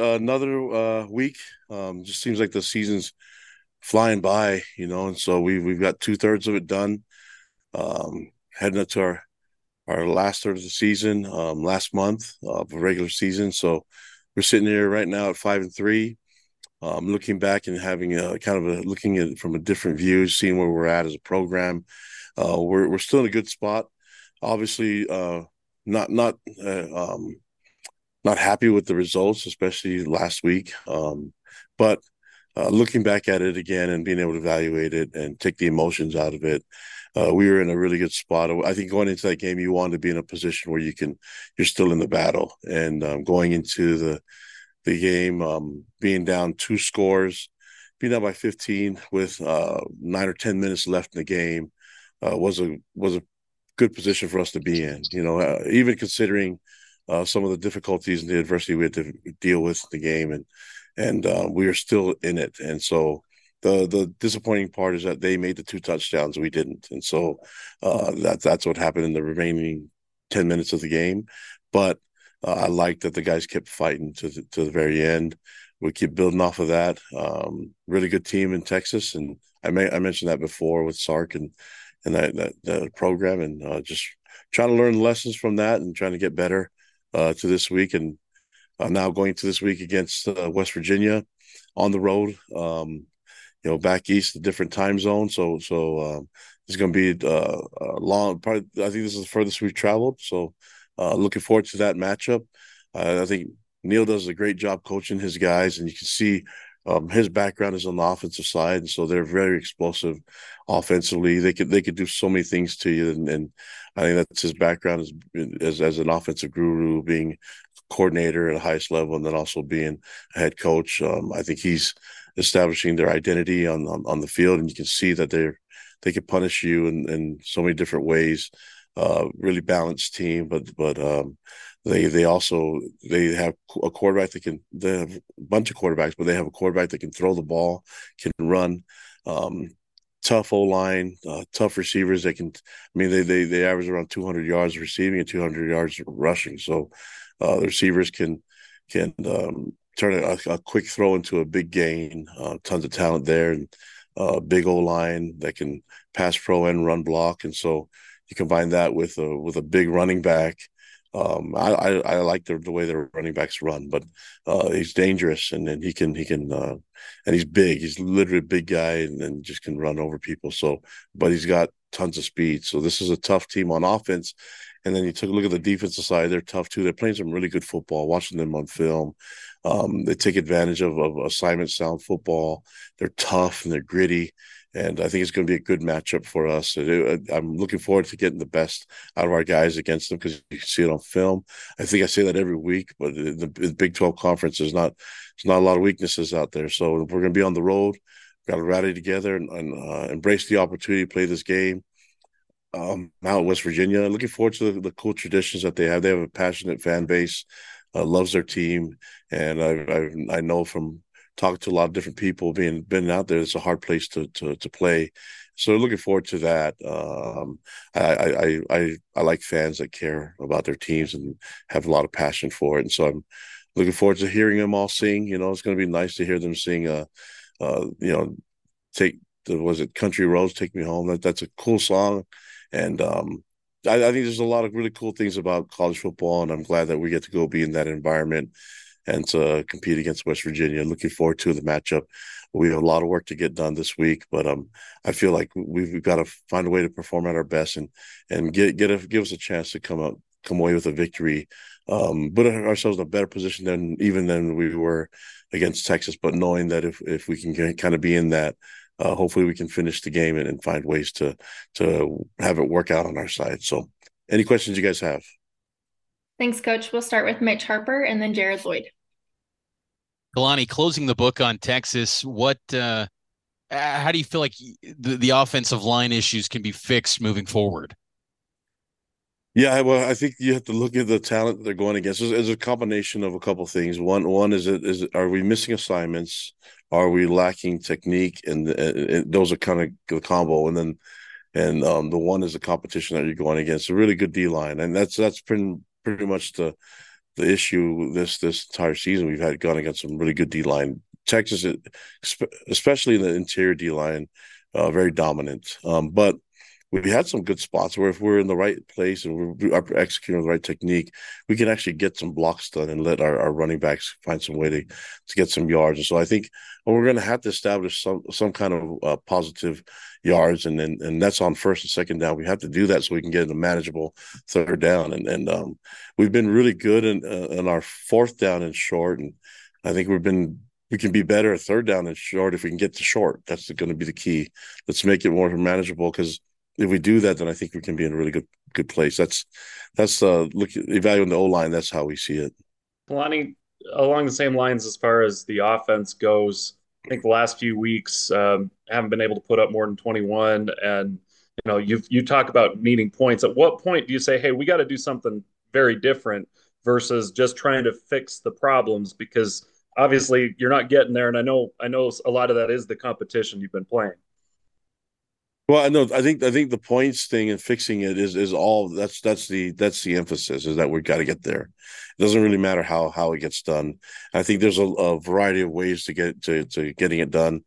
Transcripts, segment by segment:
another uh, week. Um, just seems like the season's flying by, you know, and so we we've got two thirds of it done. Um, heading up to our our last third of the season, um, last month of a regular season. So we're sitting here right now at five and three. Um, looking back and having a kind of a looking at from a different view, seeing where we're at as a program. Uh, we're we're still in a good spot. Obviously, uh, not not uh, um, not happy with the results, especially last week. Um, but uh, looking back at it again and being able to evaluate it and take the emotions out of it, uh, we were in a really good spot. I think going into that game, you want to be in a position where you can, you're still in the battle, and um, going into the the game, um, being down two scores, being down by 15 with uh, nine or 10 minutes left in the game, uh, was a was a good position for us to be in. You know, uh, even considering uh, some of the difficulties and the adversity we had to deal with the game, and and uh, we are still in it. And so the the disappointing part is that they made the two touchdowns, we didn't, and so uh, that that's what happened in the remaining ten minutes of the game. But uh, I like that the guys kept fighting to the, to the very end. We keep building off of that. Um, really good team in Texas, and I may I mentioned that before with Sark and and that that, that program, and uh, just trying to learn lessons from that and trying to get better uh, to this week, and now going to this week against uh, West Virginia on the road. Um, you know, back east, a different time zone. So, so um, it's going to be uh, a long. Probably, I think this is the furthest we've traveled. So, uh, looking forward to that matchup. I think Neal does a great job coaching his guys, and you can see um, his background is on the offensive side, and so they're very explosive offensively. They could they could do so many things to you, and, and I think that's his background as, as as an offensive guru, being coordinator at the highest level, and then also being a head coach. Um, I think he's establishing their identity on, on, on the field, and you can see that they're they can punish you in, in so many different ways. Uh, really balanced team, but but um, they they also they have a quarterback that can they have a bunch of quarterbacks, but they have a quarterback that can throw the ball, can run. Um, tough O line, uh, tough receivers that can. I mean, they they they average around 200 yards receiving and 200 yards rushing. So uh, the receivers can can um, turn a, a, quick throw into a big gain. Uh, tons of talent there, and uh, big O line that can pass pro and run block. And so you combine that with a with a big running back. Um, I, I, I like the, the way their running backs run, but uh, he's dangerous, and then he can he can uh, and he's big. He's literally a big guy, and, and just can run over people. So, but he's got tons of speed. So this is a tough team on offense, and then you took a look at the defensive side; they're tough too. They're playing some really good football. Watching them on film, um, they take advantage of, of assignment sound football. They're tough and they're gritty, and I think it's going to be a good matchup for us. I'm looking forward to getting the best out of our guys against them because you can see it on film. I think I say that every week, but the, the Big Twelve conference is not there's not a lot of weaknesses out there. So we're going to be on the road. Got to rally together and, and uh, embrace the opportunity to play this game um, out in West Virginia. Looking forward to the, the, cool traditions that they have. They have a passionate fan base, uh, loves their team, and I, I, I know from talking to a lot of different people, being been out there, it's a hard place to to to play. So looking forward to that. Um, I, I I I like fans that care about their teams and have a lot of passion for it, and so I'm looking forward to hearing them all sing. You know, it's going to be nice to hear them sing. Uh, uh, you know, take the was it Country Roads, Take Me Home. That that's a cool song and um, I, I, think there's a lot of really cool things about college football, and I'm glad that we get to go be in that environment and to compete against West Virginia. Looking forward to the matchup. We have a lot of work to get done this week, but um, I feel like we've, we've got to find a way to perform at our best and and get get a, give us a chance to come up come away with a victory. Um, put ourselves in a better position than even than we were against Texas. But knowing that if if we can get, kind of be in that uh, hopefully we can finish the game and, and, find ways to to have it work out on our side. So, any questions you guys have? Thanks, Coach. We'll start with Mitch Harper and then Jared Lloyd. Kalani, closing the book on Texas, what? Uh, how do you feel like the, the offensive line issues can be fixed moving forward? Yeah, well, I think you have to look at the talent they're going against. It's, a combination of a couple of things. One, one is it is are we missing assignments? Are we lacking technique? And, and, and those are kind of the combo. And then, and um, the one is the competition that you're going against. A really good D line, and that's that's pretty pretty much the the issue this this entire season. We've had gone against some really good D line. Texas, especially in the interior D line, uh, very dominant. Um, but we had some good spots where if we're in the right place and we're executing the right technique, we can actually get some blocks done and let our, our running backs find some way to, to get some yards. And so I think we're going to have to establish some some kind of uh, positive yards, and then and that's on first and second down. We have to do that so we can get a manageable third down. And and um, we've been really good in uh, in our fourth down and short, and I think we've been we can be better at third down and short if we can get to short. That's going to be the key. Let's make it more manageable because if we do that, then I think we can be in a really good good place. That's that's uh look evaluating the O line. That's how we see it. Kalani, along the same lines as far as the offense goes, I think the last few weeks um, haven't been able to put up more than 21, and you know you you talk about needing points. At what point do you say, hey, we got to do something very different versus just trying to fix the problems because obviously you're not getting there, and I know I know a lot of that is the competition you've been playing. Well, I know. I think I think the points thing and fixing it is is all that's that's the that's the emphasis is that we've got to get there. It doesn't really matter how how it gets done. I think there's a, a variety of ways to get to to getting it done.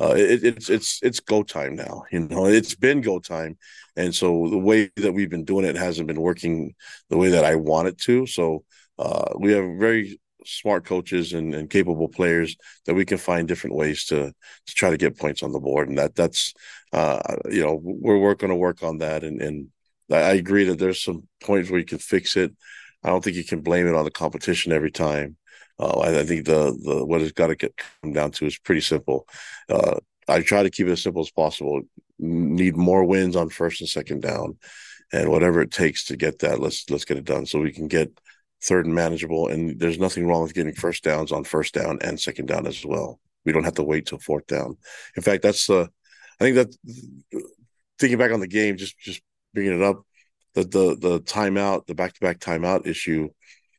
Uh, it, it's it's it's go time now. You know, it's been go time, and so the way that we've been doing it hasn't been working the way that I want it to. So uh, we have very smart coaches and, and capable players that we can find different ways to to try to get points on the board and that that's uh you know we're, we're going to work on that and and I agree that there's some points where you can fix it. I don't think you can blame it on the competition every time. Uh, I, I, think the the what it's got to get come down to is pretty simple. Uh, I try to keep it as simple as possible. Need more wins on first and second down, and whatever it takes to get that, let's let's get it done so we can get third and manageable. And there's nothing wrong with getting first downs on first down and second down as well. We don't have to wait till fourth down. In fact, that's the, I think that thinking back on the game, just just bringing it up, the the the timeout, the back to back timeout issue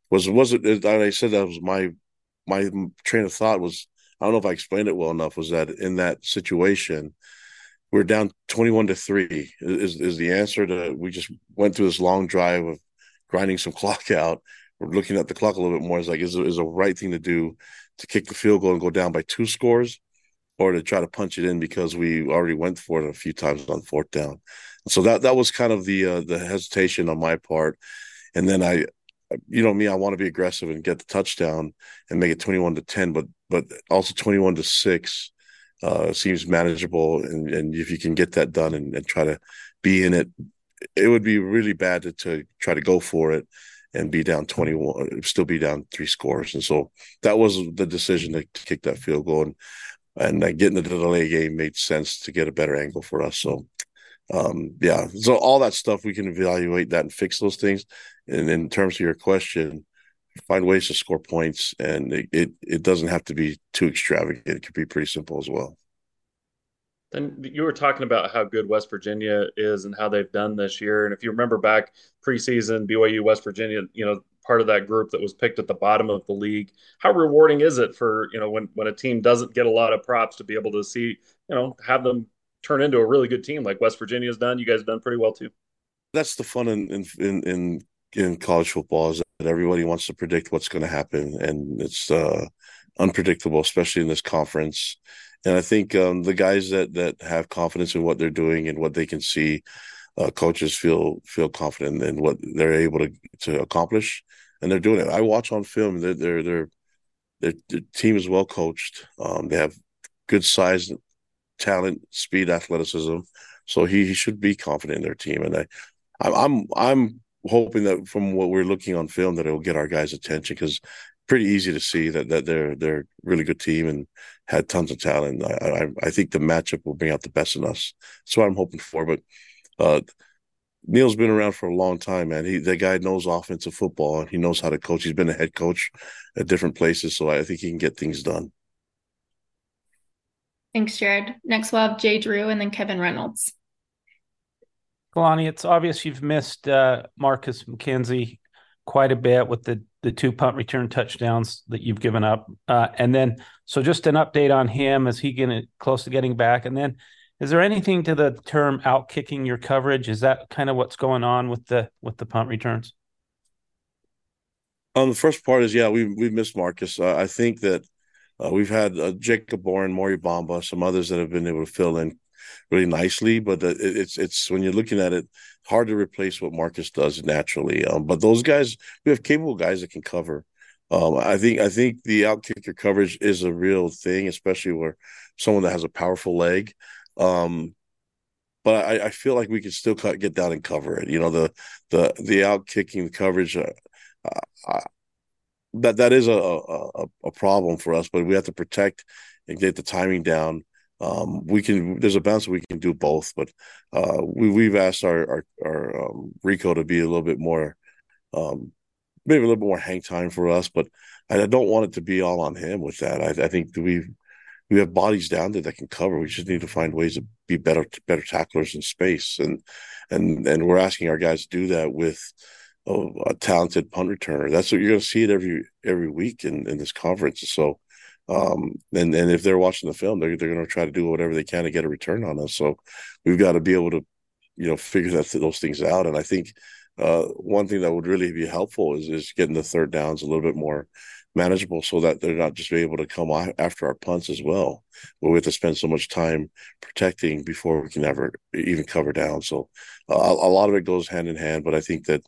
was was it? I said that was my my train of thought was I don't know if I explained it well enough. Was that in that situation? We're down twenty-one to three. Is is the answer to? We just went through this long drive of grinding some clock out, looking at the clock a little bit more. It's like, is is a right thing to do to kick the field goal and go down by two scores, or to try to punch it in because we already went for it a few times on fourth down. So that that was kind of the uh, the hesitation on my part, and then I, you know me, I want to be aggressive and get the touchdown and make it twenty one to ten, but but also twenty one to six uh, seems manageable, and and if you can get that done and, and try to be in it, it would be really bad to, to try to go for it and be down 21, still be down three scores. And so that was the decision to kick that field goal. And, and uh, getting the delay game made sense to get a better angle for us. So, um, yeah, so all that stuff we can evaluate that and fix those things. And in terms of your question, find ways to score points, and it, it, it doesn't have to be too extravagant. It could be pretty simple as well. Then you were talking about how good West Virginia is and how they've done this year. And if you remember back preseason, BYU, West Virginia, you know, part of that group that was picked at the bottom of the league. How rewarding is it for, you know, when, when a team doesn't get a lot of props to be able to see, you know, have them turn into a really good team like West Virginia's done? You guys have done pretty well too. That's the fun in, in, in, in college football is that everybody wants to predict what's going to happen. And it's uh, unpredictable, especially in this conference and I think um, the guys that that have confidence in what they're doing and what they can see, uh, coaches feel feel confident in what they're able to to accomplish, and they're doing it. I watch on film; they're they're, they're their, their team is well coached. Um, they have good size, talent, speed, athleticism. So he, he should be confident in their team. And I, I'm I'm hoping that from what we're looking on film that it will get our guys' attention because pretty easy to see that that they're they're a really good team and had tons of talent. I, I, I think the matchup will bring out the best in us. That's what I'm hoping for. But uh, Neal's been around for a long time, man. He that guy knows offensive football and he knows how to coach. He's been a head coach at different places, so I think he can get things done. Thanks, Jared. Next, we'll have Jay Drew and then Kevin Reynolds. Kalani, it's obvious you've missed uh, Marcus McKenzie quite a bit with the the two punt return touchdowns that you've given up, uh, and then so just an update on him. Is he getting close to getting back? And then, is there anything to the term out kicking your coverage? Is that kind of what's going on with the with the punt returns? Um, the first part is yeah, we we've missed Marcus. Uh, I think that uh, we've had Jacob Bourne, Mory Bamba, some others that have been able to fill in really nicely. But it, it's it's when you're looking at it, hard to replace what Marcus does naturally. Um, but those guys, we have capable guys that can cover. Um, I think I think the outkicker coverage is a real thing, especially where someone that has a powerful leg. Um, but I, I, feel like we can still cut, get down and cover it. You know, the the the out kicking coverage. Uh, that that is a, a a problem for us, but we have to protect and get the timing down. Um, we can there's a balance we can do both, but uh, we we've asked our our, our um, Rehkow to be a little bit more, um, maybe a little bit more hang time for us, but I don't want it to be all on him with that. I, I think we we have bodies down there that can cover. We just need to find ways to be better better tacklers in space, and and and we're asking our guys to do that with oh, a talented punt returner. That's what you're going to see it every every week in in this conference. So, um, and and if they're watching the film, they're they're going to try to do whatever they can to get a return on us. So, we've got to be able to, you know, figure that those things out. And I think uh, one thing that would really be helpful is is getting the third downs a little bit more manageable so that they're not just able to come after our punts as well. But we have to spend so much time protecting before we can ever even cover down. So uh, a lot of it goes hand in hand. But I think that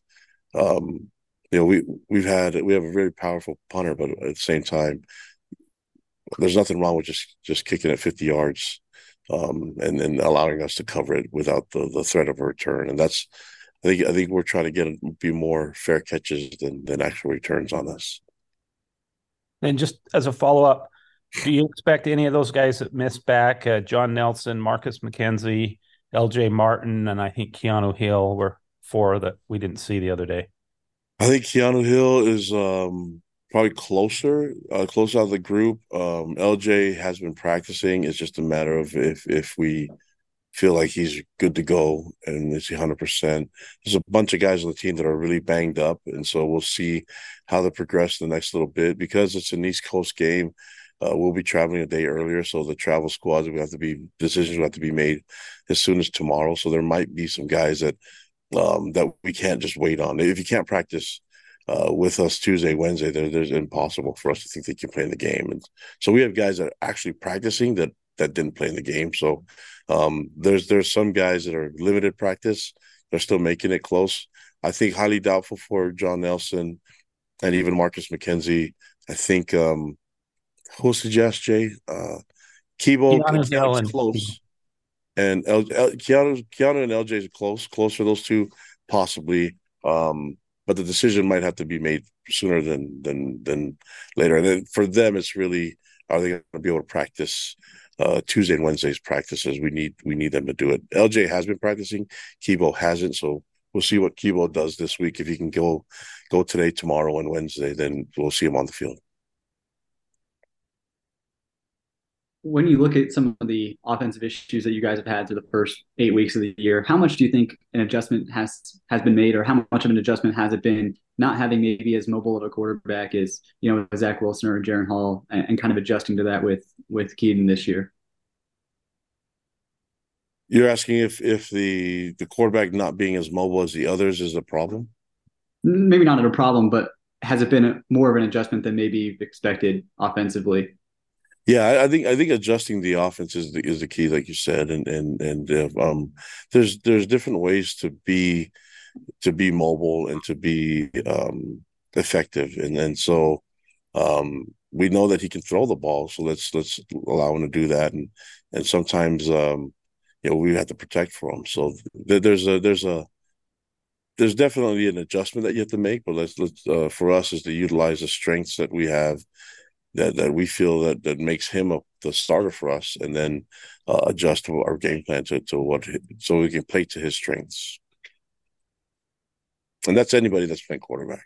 um, you know we we've had we have a very powerful punter, but at the same time, there's nothing wrong with just just kicking it 50 yards um, and then allowing us to cover it without the the threat of a return. And that's I think I think we're trying to get it be more fair catches than than actual returns on us. And just as a follow up, do you expect any of those guys that missed back, uh, John Nelson, Marcus McKenzie, L.J. Martin, and I think Keanu Hill were four that we didn't see the other day? I think Keanu Hill is um, probably closer, uh, closer out of the group. Um, LJ has been practicing. It's just a matter of if if we feel like he's good to go and is he 100%. There's a bunch of guys on the team that are really banged up. And so we'll see how they progress the next little bit. Because it's an East Coast game, uh, we'll be traveling a day earlier. So the travel squads, we have to be, decisions will have to be made as soon as tomorrow. So there might be some guys that, um, that we can't just wait on. If you can't practice, uh, with us Tuesday, Wednesday, there, there's impossible for us to think they can play in the game. And so we have guys that are actually practicing that that didn't play in the game. So um, there's there's some guys that are limited practice. They're still making it close. I think highly doubtful for John Nelson and even Marcus McKenzie. I think um, who'll suggest Jay uh, Kibo Keanu's close, and L, L, Keanu Keanu and LJ is close, close for those two possibly. Um, but the decision might have to be made sooner than than than later. And then for them, it's really are they going to be able to practice uh, Tuesday and Wednesday's practices. We need we need them to do it. LJ has been practicing, Kibo hasn't, so we'll see what Kibo does this week. If he can go go today, tomorrow, and Wednesday, then we'll see him on the field. When you look at some of the offensive issues that you guys have had through the first eight weeks of the year, how much do you think an adjustment has has been made, or how much of an adjustment has it been not having maybe as mobile of a quarterback as you know Zach Wilson or Jaren Hall, and, and kind of adjusting to that with with Kedon this year. You're asking if if the the quarterback not being as mobile as the others is a problem? Maybe not a problem, but has it been a, more of an adjustment than maybe you've expected offensively? Yeah, I, I, think I think adjusting the offense is the is the key, like you said, and and and uh, um, there's there's different ways to be to be mobile and to be um, effective. And then so um, we know that he can throw the ball, so let's let's allow him to do that. And and sometimes um, you know we have to protect for him. So th- there's a there's a there's definitely an adjustment that you have to make, but let's let's uh, for us is to utilize the strengths that we have that that we feel that that makes him a, the starter for us, and then uh, adjust our game plan to, to what so we can play to his strengths and that's anybody that's playing quarterback.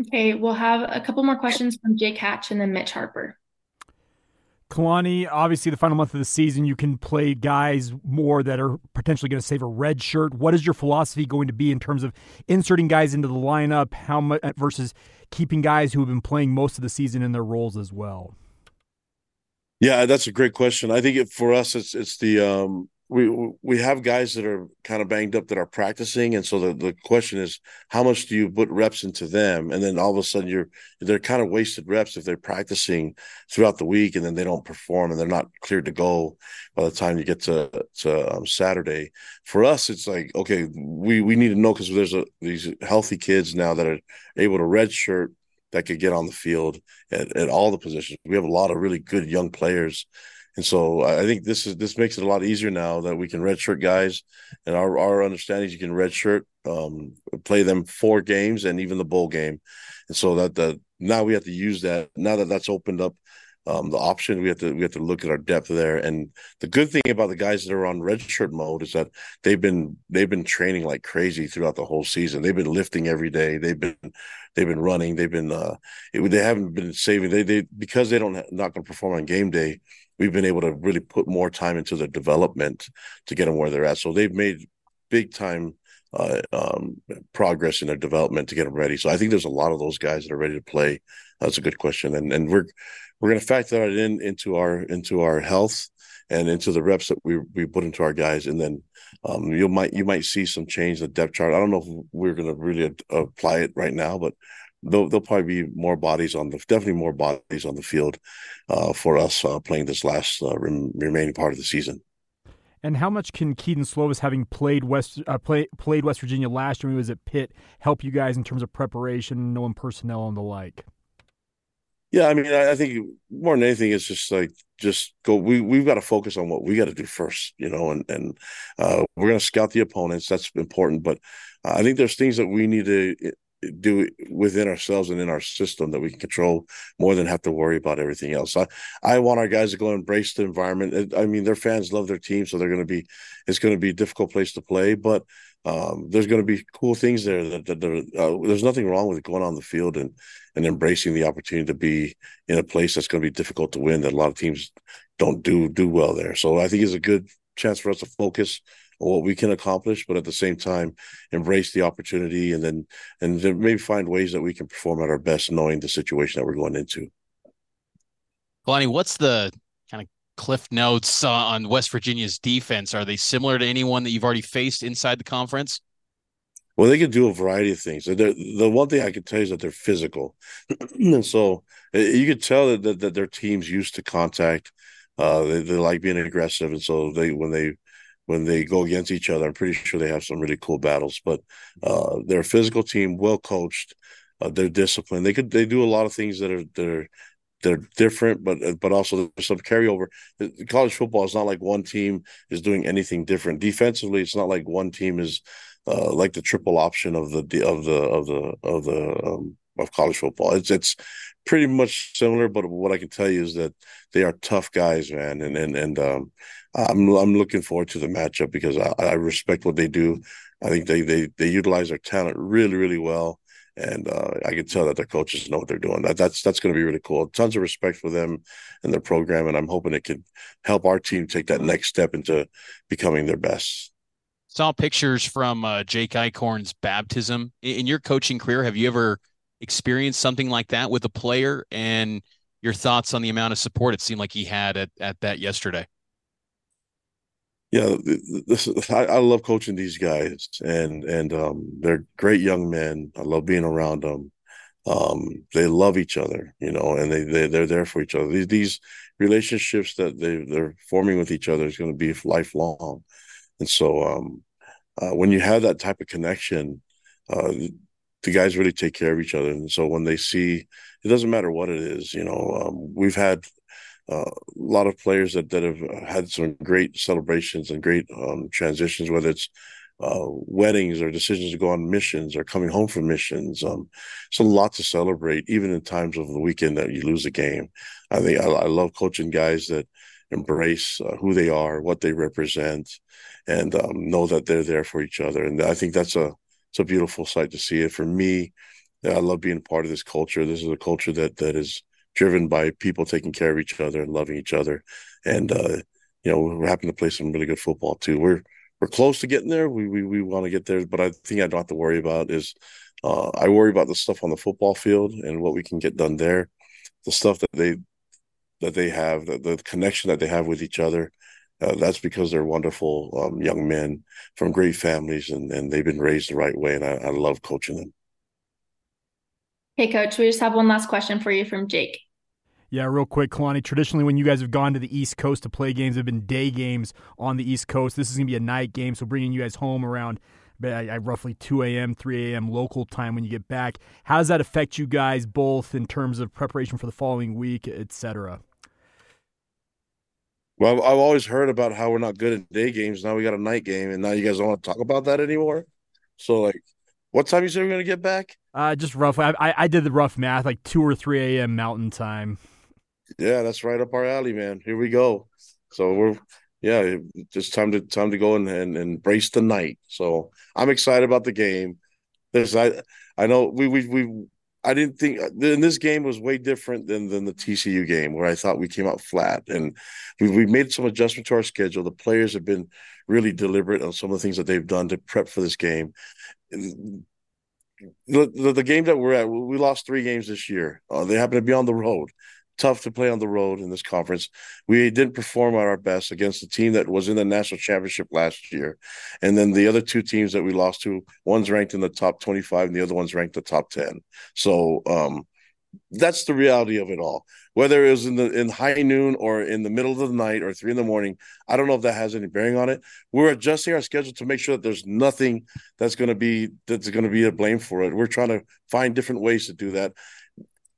Okay, we'll have a couple more questions from Jake Hatch and then Mitch Harper. Kalani, obviously, the final month of the season, you can play guys more that are potentially going to save a red shirt. What is your philosophy going to be in terms of inserting guys into the lineup? How much versus keeping guys who have been playing most of the season in their roles as well? Yeah, that's a great question. I think it, for us, it's it's the um, we we have guys that are kind of banged up that are practicing, and so the, the question is, how much do you put reps into them, and then all of a sudden you're they're kind of wasted reps if they're practicing throughout the week and then they don't perform and they're not cleared to go by the time you get to to um, Saturday. For us, it's like okay, we we need to know because there's a these healthy kids now that are able to redshirt that could get on the field at, at all the positions. We have a lot of really good young players and so I think this is this makes it a lot easier now that we can redshirt guys, and our our understanding is you can redshirt, um, play them four games and even the bowl game, and so that the now we have to use that now that that's opened up um, the option. We have to we have to look at our depth there. And the good thing about the guys that are on redshirt mode is that they've been they've been training like crazy throughout the whole season. They've been lifting every day. They've been they've been running. They've been uh, it, they haven't been saving. They they because they don't not going to perform on game day. We've been able to really put more time into their development to get them where they're at. So they've made big time uh, um, progress in their development to get them ready. So I think there's a lot of those guys that are ready to play. That's a good question, and and we're we're going to factor that in into our into our health and into the reps that we we put into our guys, and then um, you might you might see some change in the depth chart. I don't know if we're going to really apply it right now, but there'll, there'll probably be more bodies on the definitely more bodies on the field uh, for us uh, playing this last uh, rem, remaining part of the season. And how much can Kedon Slovis, having played West uh, play, played West Virginia last year when he was at Pitt, help you guys in terms of preparation, knowing personnel and the like? Yeah, I mean, I, I think more than anything, it's just like just go. We we've got to focus on what we got to do first, you know, and and uh, we're going to scout the opponents. That's important, but I think there's things that we need to do it within ourselves and in our system that we can control more than have to worry about everything else. I, I want our guys to go embrace the environment. I mean, their fans love their team, so they're going to be. It's going to be a difficult place to play, but um, there's going to be cool things there. That, that, uh, there's nothing wrong with going on the field and and embracing the opportunity to be in a place that's going to be difficult to win. That a lot of teams don't do do well there. So I think it's a good chance for us to focus what we can accomplish, but at the same time, embrace the opportunity and then and then maybe find ways that we can perform at our best, knowing the situation that we're going into. Kalani, what's the kind of cliff notes uh, on West Virginia's defense? Are they similar to anyone that you've already faced inside the conference? Well, they can do a variety of things. The one thing I can tell you is that they're physical, and so eh, you could tell that, that, that their teams used to contact. Uh, they, they like being aggressive, and so they when they when they go against each other. I'm pretty sure they have some really cool battles. But uh, they're a physical team, well coached. Uh, they're disciplined. They could they do a lot of things that are that are they're different, but but also there's some carryover. College football is not like one team is doing anything different. Defensively, it's not like one team is uh, like the triple option of the of the of the of the um, of college football. It's it's pretty much similar, but what I can tell you is that they are tough guys, man, and and and um, I'm I'm looking forward to the matchup because I, I respect what they do. I think they they they utilize their talent really really well, and uh, I can tell that their coaches know what they're doing. That that's that's going to be really cool. Tons of respect for them and their program, and I'm hoping it can help our team take that next step into becoming their best. Saw pictures from uh, Jake Eichhorn's baptism in your coaching career. Have you ever experienced something like that with a player? And your thoughts on the amount of support it seemed like he had at at that yesterday yeah, this I, I, love coaching these guys, and and um, they're great young men. I love being around them. Um, they love each other, you know, and they they they're there for each other. These these relationships that they they're forming with each other is going to be lifelong, and so um, uh, when you have that type of connection, uh, the guys really take care of each other. And so when they see, it doesn't matter what it is, you know, um, we've had a lot of players that, that have had some great celebrations and great um, transitions, whether it's uh, weddings or decisions to go on missions or coming home from missions. Um, it's a lot to celebrate, even in times of the weekend that you lose a game. I think I, I love coaching guys that embrace uh, who they are, what they represent, and um, know that they're there for each other. And I think that's a it's a beautiful sight to see it. For me, I love being part of this culture. This is a culture that that is driven by people taking care of each other and loving each other. And uh, you know, we're happy to play some really good football too. We're we're close to getting there. We we, we want to get there, but I think I don't have to worry about is uh, I worry about the stuff on the football field and what we can get done there. The stuff that they that they have, the, the connection that they have with each other, uh, that's because they're wonderful um, young men from great families, and, and they've been raised the right way, and I, I love coaching them. Hey, coach, we just have one last question for you from Jake. Yeah, real quick, Kalani. Traditionally, when you guys have gone to the East Coast to play games, have been day games on the East Coast. This is going to be a night game, so bringing you guys home around roughly 2 a.m., 3 a.m. local time when you get back. How does that affect you guys both in terms of preparation for the following week, etc.? Well, I've always heard about how we're not good at day games. Now we got a night game, and now you guys don't want to talk about that anymore. So, like, what time you say we're gonna get back? Uh, just roughly. I, I did the rough math, like two or three a.m. Mountain Time. Yeah, that's right up our alley, man. Here we go. So we're yeah, just time to time to go and, and, embrace the night. So I'm excited about the game. There's I I know we we we I didn't think in this game was way different than than the TCU game where I thought we came out flat and we we made some adjustment to our schedule. The players have been really deliberate on some of the things that they've done to prep for this game. The, the, the game that we're at, we lost three games this year. Uh, they happen to be on the road tough to play on the road in this conference. We didn't perform at our best against the team that was in the national championship last year. And then the other two teams that we lost to, one's ranked in the top 25 and the other one's ranked the top 10. So um, that's the reality of it all. Whether it was in the in high noon or in the middle of the night or three in the morning, I don't know if that has any bearing on it. We're adjusting our schedule to make sure that there's nothing that's going to be that's going to be a blame for it. We're trying to find different ways to do that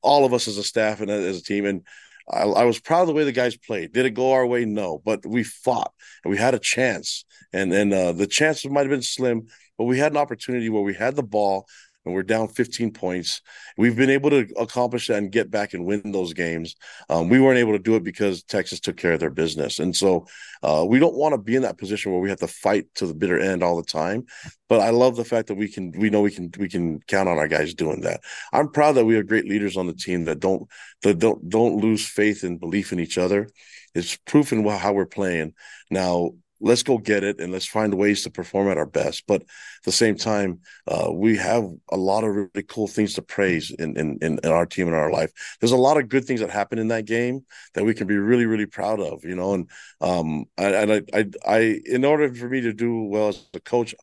all of us as a staff and as a team. And I, I, was proud of the way the guys played. Did it go our way? No, but we fought and we had a chance. And and uh, the chances might have been slim, but we had an opportunity where we had the ball and we're down 15 points. We've been able to accomplish that and get back and win those games. Um, we weren't able to do it because Texas took care of their business, and so uh, we don't want to be in that position where we have to fight to the bitter end all the time. But I love the fact that we can, we know we can, we can count on our guys doing that. I'm proud that we have great leaders on the team that don't, that don't, don't lose faith and belief in each other. It's proof in how we're playing now let's go get it and let's find ways to perform at our best. But at the same time, uh, we have a lot of really cool things to praise in, in, in our team and our life. There's a lot of good things that happen in that game that we can be really really proud of, you know. And um, and I, I I in order for me to do well as a coach.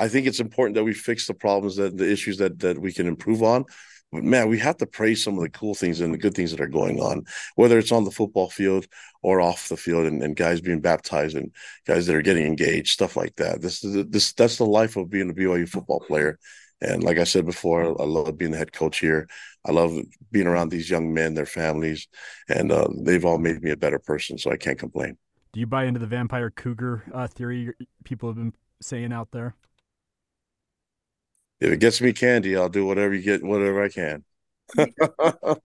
I think it's important that we fix the problems that the issues that that we can improve on. But man, we have to praise some of the cool things and the good things that are going on, whether it's on the football field or off the field, and, and guys being baptized and guys that are getting engaged, stuff like that. This is this that's the life of being a BYU football player. And like I said before, I love being the head coach here. I love being around these young men, their families, and uh, they've all made me a better person. So I can't complain. Do you buy into the vampire cougar uh, theory people have been saying out there? If it gets me candy, I'll do whatever you get, whatever I can.